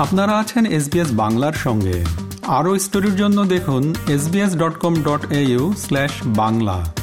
আপনারা আছেন এসবিএস বাংলার সঙ্গে। আরও স্টোরির জন্য দেখুন SBS dot com dot au slash Bangla.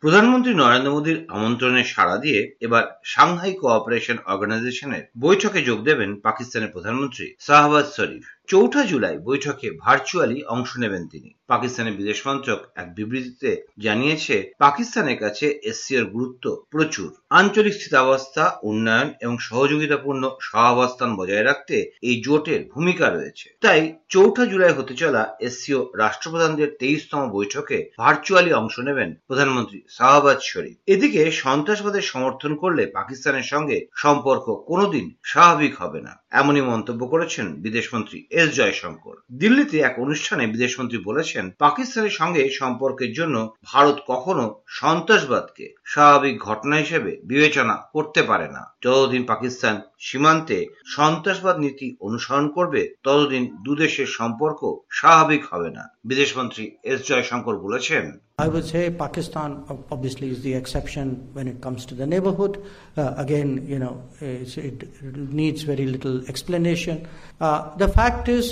প্রধানমন্ত্রী নরেন্দ্র মোদীর আমন্ত্রণে সাড়া দিয়ে এবার সাংহাই কোঅপারেশন অর্গানাইজেশনের বৈঠকে যোগ দেবেন পাকিস্তানের প্রধানমন্ত্রী শাহবাজ শরীফ। চৌঠা জুলাই বৈঠকে ভার্চুয়ালি অংশ নেবেন তিনি। পাকিস্তানের বিদেশ মন্ত্রক এক বিবৃতিতে জানিয়েছে, পাকিস্তানের কাছে এসসিওর গুরুত্ব প্রচুর। আঞ্চলিক স্থিতাবস্থা, উন্নয়ন এবং সহযোগিতাপূর্ণ সহাবস্থান বজায় রাখতে এই জোটের ভূমিকা রয়েছে। তাই চৌঠা জুলাই হতে চলা এসসিও রাষ্ট্রপ্রধানদের তেইশতম বৈঠকে ভার্চুয়ালি অংশ নেবেন প্রধানমন্ত্রী শাহবাজ শরীফ। এদিকে সন্ত্রাসবাদের সমর্থন করলে পাকিস্তানের সঙ্গে সম্পর্ক কোনোদিন স্বাভাবিক হবে না, এমনই মন্তব্য করেছেন বিদেশমন্ত্রী এস জয়শঙ্কর। দিল্লিতে এক অনুষ্ঠানে বিদেশমন্ত্রী বলেছেন পাকিস্তানের সঙ্গে সম্পর্কের জন্য ভারত কখনো সন্ত্রাসবাদকে স্বাভাবিক ঘটনা হিসেবে বিবেচনা করতে পারে না যতদিন পাকিস্তান সীমান্তে সন্ত্রাসবাদ নীতি অনুসরণ করবে ততদিন দুদেশের সম্পর্ক স্বাভাবিক হবে না বিদেশমন্ত্রী এস জয়শঙ্কর বলেছেন I would say Pakistan obviously is the exception when it comes to the neighborhood. Uh, again, you know, it needs very little explanation. Uh, the fact is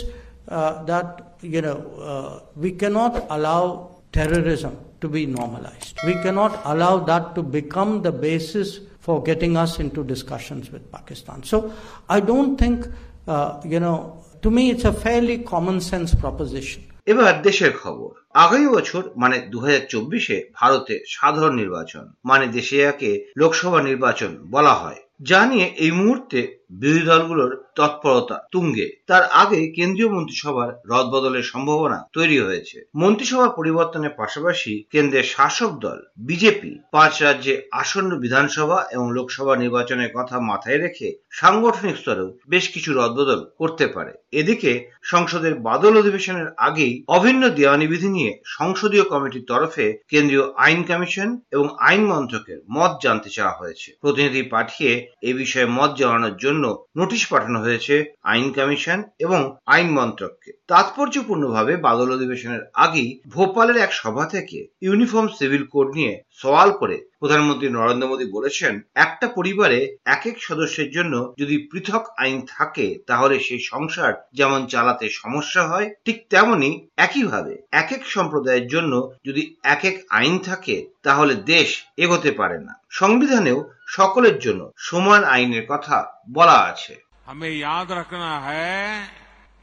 that, you know, uh, we cannot allow terrorism to be normalized. We cannot allow that to become the basis for getting us into discussions with Pakistan. So I don't think, uh, you know, to me it's a fairly common sense proposition. এবার দেশের খবর আগামী বছর মানে দু চব্বিশে ভারতে সাধারণ নির্বাচন মানে দেশে একে লোকসভা নির্বাচন বলা হয় যা নিয়ে এই মুহূর্তে বিরোধী দলগুলোর তৎপরতা তুঙ্গে। তার আগে কেন্দ্রীয় মন্ত্রিসভার রদবদলের সম্ভাবনা তৈরি হয়েছে। মন্ত্রিসভার পরিবর্তনের পাশাপাশি কেন্দ্রের শাসক দল, বিজেপি, পাঁচ রাজ্যে আসন্ন বিধানসভা এবং লোকসভা নির্বাচনের কথা মাথায় রেখে সাংগঠনিক স্তরেও বেশ কিছু রদবদল করতে পারে। এদিকে সংসদের বাদল অধিবেশনের আগেই অভিন্ন দেওয়ানি বিধি নিয়ে সংসদীয় কমিটির তরফে কেন্দ্রীয় আইন কমিশন এবং আইন মন্ত্রকের মত জানতে চাওয়া হয়েছে। প্রতিনিধি পাঠিয়ে এ বিষয়ে মত জানানোর জন্য নোটিশ পাঠানো হয়েছে আইন কমিশন এবং আইন মন্ত্রককে। তাৎপর্যপূর্ণভাবে বাদল অধিবেশনের আগেই ভোপালের এক সভা থেকে ইউনিফর্ম সিভিল কোড নিয়ে সওয়াল করে প্রধানমন্ত্রী নরেন্দ্র মোদী বলেছেন, একটা পরিবারে এক এক সদস্যের জন্য যদি পৃথক আইন থাকে, তাহলে সেই সংসার যেমন চালাতে সমস্যা হয়, ঠিক তেমনি একইভাবে এক এক সম্প্রদায়ের জন্য যদি এক এক আইন থাকে, তাহলে দেশ এগোতে পারে না। সংবিধানেও সকলের জন্য সমান আইনের কথা বলা আছে हमें याद रखना है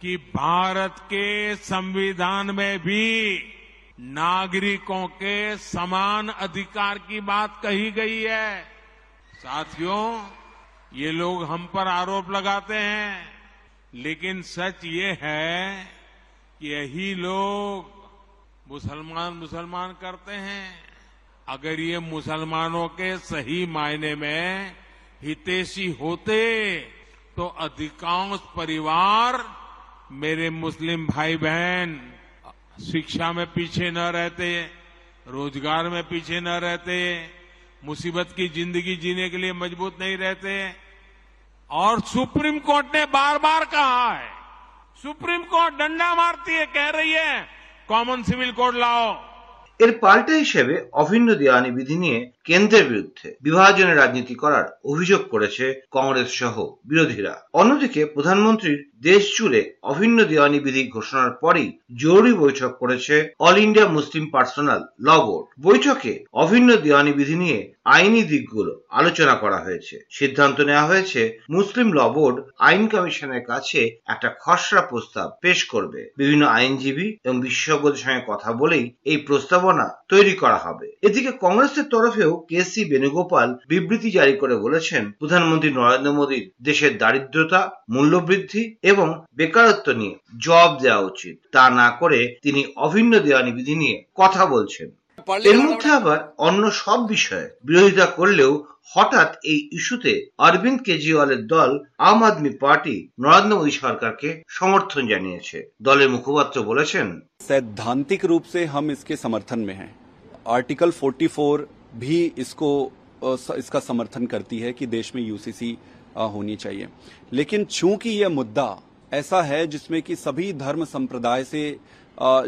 कि भारत के संविधान में भी नागरिकों के समान अधिकार की बात कही गई है साथियों ये लोग हम पर आरोप लगाते हैं लेकिन सच ये है कि यही लोग मुसलमान मुसलमान करते हैं अगर ये मुसलमानों के सही मायने में हितेशी होते तो अधिकांश परिवार मेरे मुस्लिम भाई बहन शिक्षा में पीछे न रहते, रोज़गार में पीछे न रहते, मुसीबत की ज़िंदगी जीने के लिए मज़बूत नहीं रहते। और सुप्रीम कोर्ट ने बार बार कहा है, सुप्रीम कोर्ट डंडा मारती है, कह रही है, कॉमन सिविल कोड लाओ। এর পাল্টা হিসেবে অভিন্ন দেওয়ানি বিধি নিয়ে কেন্দ্রের বিরুদ্ধে বিভাজনের রাজনীতি করার অভিযোগ করেছে কংগ্রেস সহ বিরোধীরা। অন্যদিকে প্রধানমন্ত্রীর দেশ জুড়ে অভিন্ন দেওয়ানি বিধি ঘোষণার পরই জরুরি বৈঠক করেছে All India Muslim personal law board. বৈঠকে অভিন্ন দেওয়ানি বিধি নিয়ে আইনি দিকগুলো আলোচনা করা হয়েছে। সিদ্ধান্ত নেওয়া হয়েছে, মুসলিম ল বোর্ড আইন কমিশনের কাছে একটা খসড়া প্রস্তাব পেশ করবে। বিভিন্ন আইনজীবী এবং বিশেষজ্ঞদের সঙ্গে কথা বলেই এই প্রস্তাবনা তৈরি করা হবে। এদিকে কংগ্রেসের তরফেও কে সি বেণুগোপাল বিবৃতি জারি করে বলেছেন, প্রধানমন্ত্রী নরেন্দ্র মোদীর দেশের দারিদ্রতা, মূল্যবৃদ্ধি এবং বেকারত্ব নিয়ে জবাব দেওয়া উচিত। তা না করে তিনি অভিন্ন দেওয়ানি বিধি নিয়ে কথা বলছেন। এর মধ্যে আবার অন্য সব বিষয়ে বিরোধিতা করলেও হঠাৎ এই ইস্যুতে অরবিন্দ কেজরিওয়ালের দল আম আদমি পার্টি নরেন্দ্র মোদী সরকারকে সমর্থন জানিয়েছে দলের মুখপাত্র বলেছেন सैद्धांतिक रूप से हम इसके समर्थन में हैं आर्टिकल 44 भी इसको इसका समर्थन करती है कि देश में यूसीसी होनी चाहिए लेकिन चूंकि यह मुद्दा ऐसा है जिसमें कि सभी धर्म संप्रदाय से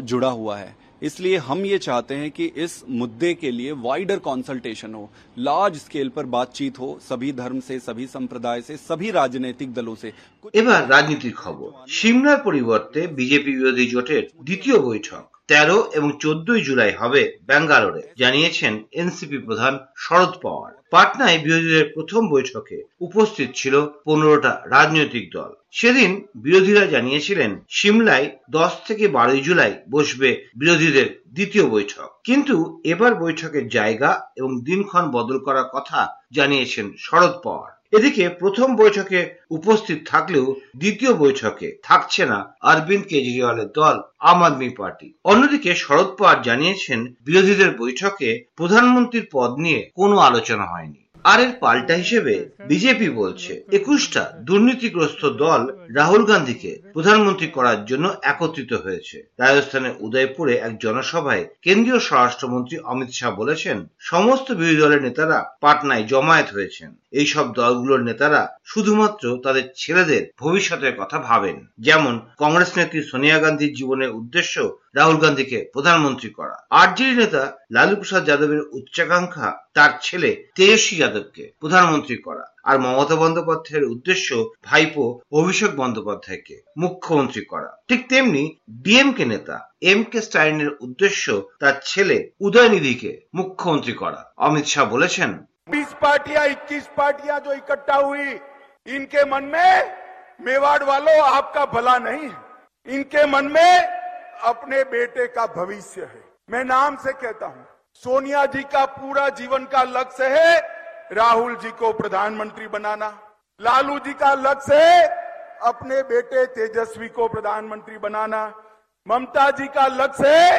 जुड़ा हुआ है इसलिए हम ये चाहते हैं कि इस मुद्दे के लिए वाइडर कंसल्टेशन हो लार्ज स्केल पर बातचीत हो सभी धर्म से सभी संप्रदाय से सभी राजनीतिक दलों से এবার রাজনীতির খবর সিমলার পরিবর্তে বিজেপি বিরোধী জোটের দ্বিতীয় বৈঠক তেরো এবং চোদ্দই জুলাই হবে ব্যাঙ্গালোরে জানিয়েছেন এনসিপি প্রধান শরদ পাওয়ার পাটনায় বিরোধীদের প্রথম বৈঠকে উপস্থিত ছিল পনেরোটা রাজনৈতিক দল। সেদিন বিরোধীরা জানিয়েছিলেন, সিমলায় দশ থেকে বারোই জুলাই বসবে বিরোধীদের দ্বিতীয় বৈঠক। কিন্তু এবার বৈঠকের জায়গা এবং দিনক্ষণ বদল করার কথা জানিয়েছেন শরদ পাওয়ার। এদিকে প্রথম বৈঠকে উপস্থিত থাকলেও দ্বিতীয় বৈঠকে থাকছে না অরবিন্দ কেজরিওয়ালের দল, আম আদমি পার্টি। অন্যদিকে শরদ পাওয়ার জানিয়েছেন, বিরোধীদের বৈঠকে প্রধানমন্ত্রীর পদ নিয়ে কোনো আলোচনা হয়নি। আর এর পাল্টা হিসেবে বিজেপি বলছে, একুশটা দুর্নীতিগ্রস্ত দল রাহুল গান্ধীকে প্রধানমন্ত্রী করার জন্য একত্রিত হয়েছে। রাজস্থানের উদয়পুরে এক জনসভায় কেন্দ্রীয় স্বরাষ্ট্রমন্ত্রী অমিত শাহ বলেছেন, সমস্ত বিরোধী দলের নেতারা পাটনায় জমায়েত হয়েছেন। এই সব দলগুলোর নেতারা শুধুমাত্র তাদের ছেলেদের ভবিষ্যতের কথা ভাবেন। যেমন কংগ্রেস নেত্রী সোনিয়া গান্ধীর জীবনের উদ্দেশ্য রাহুল গান্ধীকে প্রধানমন্ত্রী করা। আরজেডি নেতা লালু প্রসাদ যাদবের উচ্চাকাঙ্ক্ষা তার ছেলে তেজস্বী যাদবকে প্রধানমন্ত্রী করা। আর মমতা বন্দ্যোপাধ্যায়ের উদ্দেশ্য ভাইপো অভিষেক বন্দ্যোপাধ্যায়কে মুখ্যমন্ত্রী করা। ঠিক তেমনি ডিএমকে নেতা এম কে স্টাইনের উদ্দেশ্য তার ছেলে উদয়নিধিকে মুখ্যমন্ত্রী করা। অমিত শাহ বলেছেন पार्टियाँ, इक्कीस पार्टियाँ जो इकट्ठा हुई, इनके मन में मेवाड़ वालों आपका भला नहीं है। इनके मन में अपने बेटे का भविष्य है। मैं नाम से कहता हूँ, सोनिया जी का पूरा जीवन का लक्ष्य है राहुल जी को प्रधानमंत्री बनाना। लालू जी का लक्ष्य है अपने बेटे तेजस्वी को प्रधानमंत्री बनाना। ममता जी का लक्ष्य है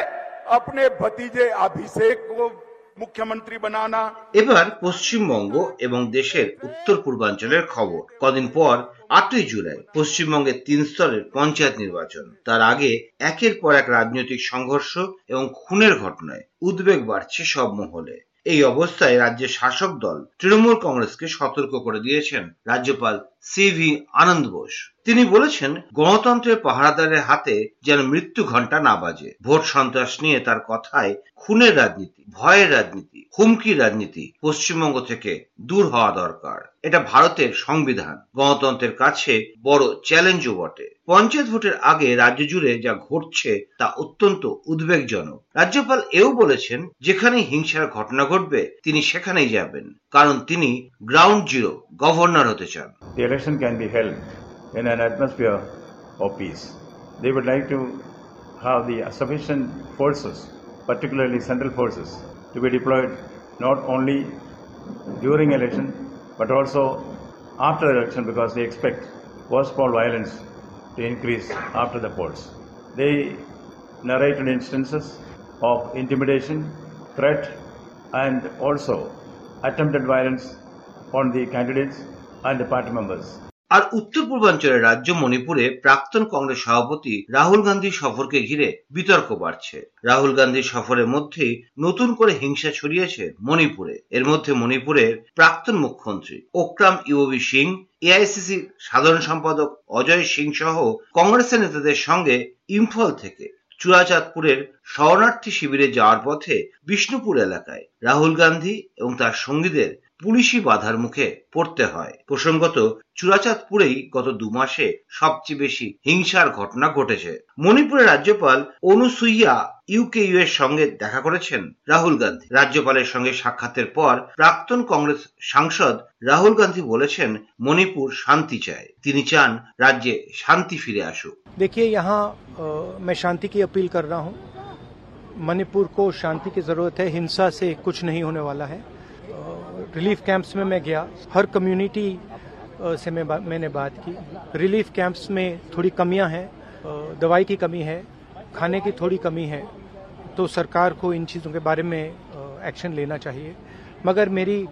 अपने भतीजे अभिषेक को মুখ্যমন্ত্রী বানানা। এবার পশ্চিমবঙ্গ এবং দেশের উত্তর পূর্বাঞ্চলের খবর। কদিন পর আটই জুলাই পশ্চিমবঙ্গে তিন স্তরের পঞ্চায়েত নির্বাচন। তার আগে একের পর এক রাজনৈতিক সংঘর্ষ এবং খুনের ঘটনায় উদ্বেগ বাড়ছে সব মহলে। এই অবস্থায় রাজ্যের শাসক দল তৃণমূল কংগ্রেসকে সতর্ক করে দিয়েছেন রাজ্যপাল সি ভি আনন্দ বোস। তিনি বলেছেন, গণতন্ত্রের পাহারাদারের হাতে যেন মৃত্যু ঘণ্টা না বাজে। ভোট সন্ত্রাস নিয়ে তার কথায় খুনের রাজনীতি, ভয়ের রাজনীতি, হুমকির রাজনীতি পশ্চিমবঙ্গ থেকে দূর হওয়া দরকার। এটা ভারতের সংবিধান। গণতন্ত্রের কাছে বড় চ্যালেঞ্জও বটে। পঞ্চায়েত ভোটের আগে রাজ্য জুড়ে যা ঘটছে তা অত্যন্ত উদ্বেগজনক। রাজ্যপাল এও বলেছেন যেখানে হিংসার ঘটনা ঘটবে, তিনি সেখানেই যাবেন। কারণ তিনি গ্রাউন্ড জিরো গভর্নর হতে চান। The election can be held in an atmosphere of peace. They would like to have the sufficient forces, particularly central forces, to be deployed not only during election but also after election because they expect post-poll violence to increase after the polls. They narrated instances of intimidation, threat, and also attempted violence on the candidates and the party members. আর উত্তর পূর্বাঞ্চলের রাজ্য মণিপুরে প্রাক্তন কংগ্রেস সভাপতি রাহুল গান্ধীর সফরকে ঘিরে বিতর্ক বাড়ছে। রাহুল গান্ধীর সফরের মধ্যেই নতুন করে হিংসা ছড়িয়েছে মণিপুরে। এর মধ্যে মণিপুরের প্রাক্তন মুখ্যমন্ত্রী ওক্রাম ইউবি সিং, এআইসিসির সাধারণ সম্পাদক অজয় সিং সহ কংগ্রেসের নেতাদের সঙ্গে ইম্ফল থেকে চূড়াচাঁদপুরের শরণার্থী শিবিরে যাওয়ার পথে বিষ্ণুপুর এলাকায়। রাহুল গান্ধী এবং তার সঙ্গীদের পুলিশি বাধার মুখে পড়তে হয় প্রসঙ্গত চূড়াচাঁদপুরেই গত দু মাসে সবচেয়ে বেশি হিংসার ঘটনা ঘটেছে মণিপুরের রাজ্যপাল অনুসুইয়া ইউকেইউ এর সঙ্গে দেখা করেছেন রাহুল গান্ধী রাজ্যপালের সঙ্গে সাক্ষাতের পর প্রাক্তন কংগ্রেস সাংসদ রাহুল গান্ধী বলেছেন মণিপুর শান্তি চায় তিনি চান রাজ্যে শান্তি ফিরে আসুক देखिए यहाँ अ, मैं शांति की अपील कर रहा हूँ मणिपुर को शांति की ज़रूरत है हिंसा से कुछ नहीं होने वाला है अ, रिलीफ कैंप्स में मैं गया। हर कम्युनिटी से मैं बा, मैंने बात की। रिलीफ कैंप्स में थोड़ी कमियाँ हैं दवाई की कमी है खाने की थोड़ी कमी है तो सरकार को इन चीज़ों के बारे में एक्शन लेना चाहिए। मगर मेरी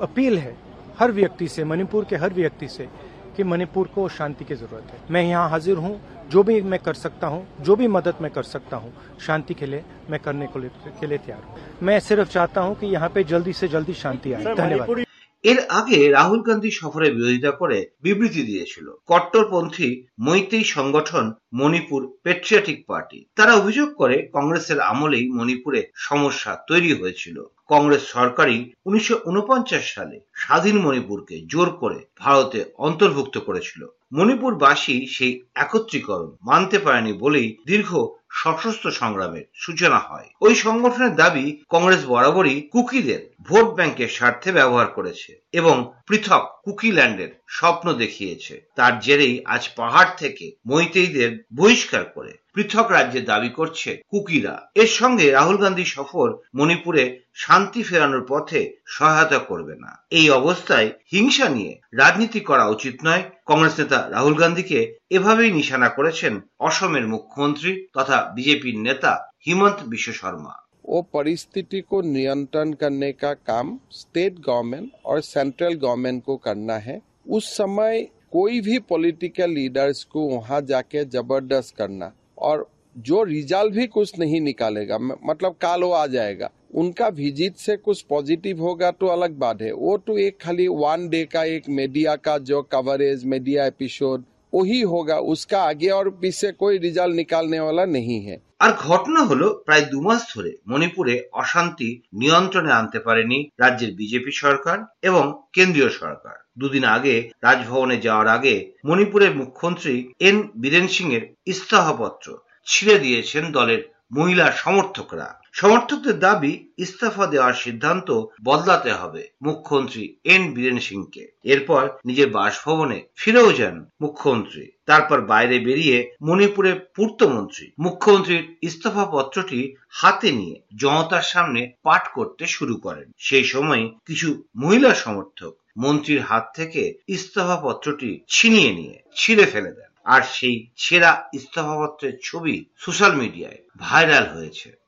अपील है हर व्यक्ति से मणिपुर के हर व्यक्ति से कि मणिपुर को शांति की ज़रूरत है। मैं यहाँ हाजिर हूँ जो भी मैं कर सकता हूँ जो भी मदद मैं कर सकता हूँ शांति के लिए मैं करने को लिए, के लिए तैयार हूँ। मैं सिर्फ़ चाहता हूँ कि यहाँ पे जल्दी से जल्दी शांति आए। धन्यवाद। এর আগে রাহুল গান্ধী সফরে বিরোধিতা করে বিবৃতি দিয়েছিল, কট্টরপন্থী মৈতেই সংগঠন মণিপুর পেট্রিয়াটিক পার্টি তারা অভিযোগ করে কংগ্রেসের আমলেই মণিপুরে সমস্যা তৈরি হয়েছিল। কংগ্রেস সরকারই উনিশশো উনপঞ্চাশ সালে স্বাধীন মণিপুরকে জোর করে ভারতে অন্তর্ভুক্ত করেছিল। মণিপুরবাসী সেই একত্রীকরণ মানতে পারেনি বলেই দীর্ঘ সশস্ত্র সংগ্রামের সূচনা হয়। ওই সংগঠনের দাবি কংগ্রেস বরাবরই কুকিদের ভোট ব্যাংকের স্বার্থে ব্যবহার করেছে এবং পৃথক কুকিল্যান্ডের স্বপ্ন দেখিয়েছে। তার জেরেই আজ পাহাড় থেকে মৈতেইদের বহিষ্কার করে পৃথক রাজ্যে দাবি করছে কুকিরা। এর সঙ্গে রাহুল গান্ধী সফর মণিপুরে শান্তি ফেরানোর পথে সহায়তা করবে না। এই অবস্থায় হিংসা নিয়ে রাজনীতি করা উচিত নয়। কংগ্রেস নেতা রাহুল গান্ধীকে এভাবেই নিশানা করেছেন অসমের মুখ্যমন্ত্রী তথা বিজেপির নেতা হিমন্ত বিশ্ব শর্মা वो परिस्थिति को नियंत्रण करने का काम स्टेट गवर्नमेंट और सेंट्रल गवर्नमेंट को करना है उस समय कोई भी पॉलिटिकल लीडर्स को वहां जाके जबरदस्त करना और जो रिजल्ट भी कुछ नहीं निकालेगा मतलब काल वो आ जाएगा उनका विजिट से कुछ पॉजिटिव होगा तो अलग बात है वो तो एक खाली वन डे का एक मीडिया का जो कवरेज मीडिया एपिसोड ওহি হোগা উসকা আগে আর পিছে কই রিজাল নিকালনে ওয়ালা নেহি হে আর ঘটনা হলো প্রায় দু মাস ধরে মণিপুরে অশান্তি নিয়ন্ত্রণে আনতে পারেনি রাজ্যের বিজেপি সরকার এবং কেন্দ্রীয় সরকার। দুদিন আগে রাজভবনে যাওয়ার আগে মণিপুরের মুখ্যমন্ত্রী এন বীরেন সিং এর ইস্তফাপত্র ছিঁড়ে দিয়েছেন দলের মহিলা সমর্থকরা। সমর্থকদের দাবি, ইস্তফা দেওয়ার সিদ্ধান্ত বদলাতে হবে মুখ্যমন্ত্রী এন বীরেন সিংকে। এরপর নিজের বাসভবনে ফিরেও যান মুখ্যমন্ত্রী। তারপর বাইরে বেরিয়ে মণিপুরের পূর্তমন্ত্রী মুখ্যমন্ত্রীর ইস্তফা পত্রটি হাতে নিয়ে জনতার সামনে পাঠ করতে শুরু করেন। সেই সময় কিছু মহিলা সমর্থক মন্ত্রীর হাত থেকে ইস্তফা পত্রটি ছিনিয়ে নিয়ে ছিঁড়ে ফেলে দেন। আর সেই ছেঁড়া ইস্তফাপত্রের ছবি সোশ্যাল মিডিয়ায় ভাইরাল হয়েছে।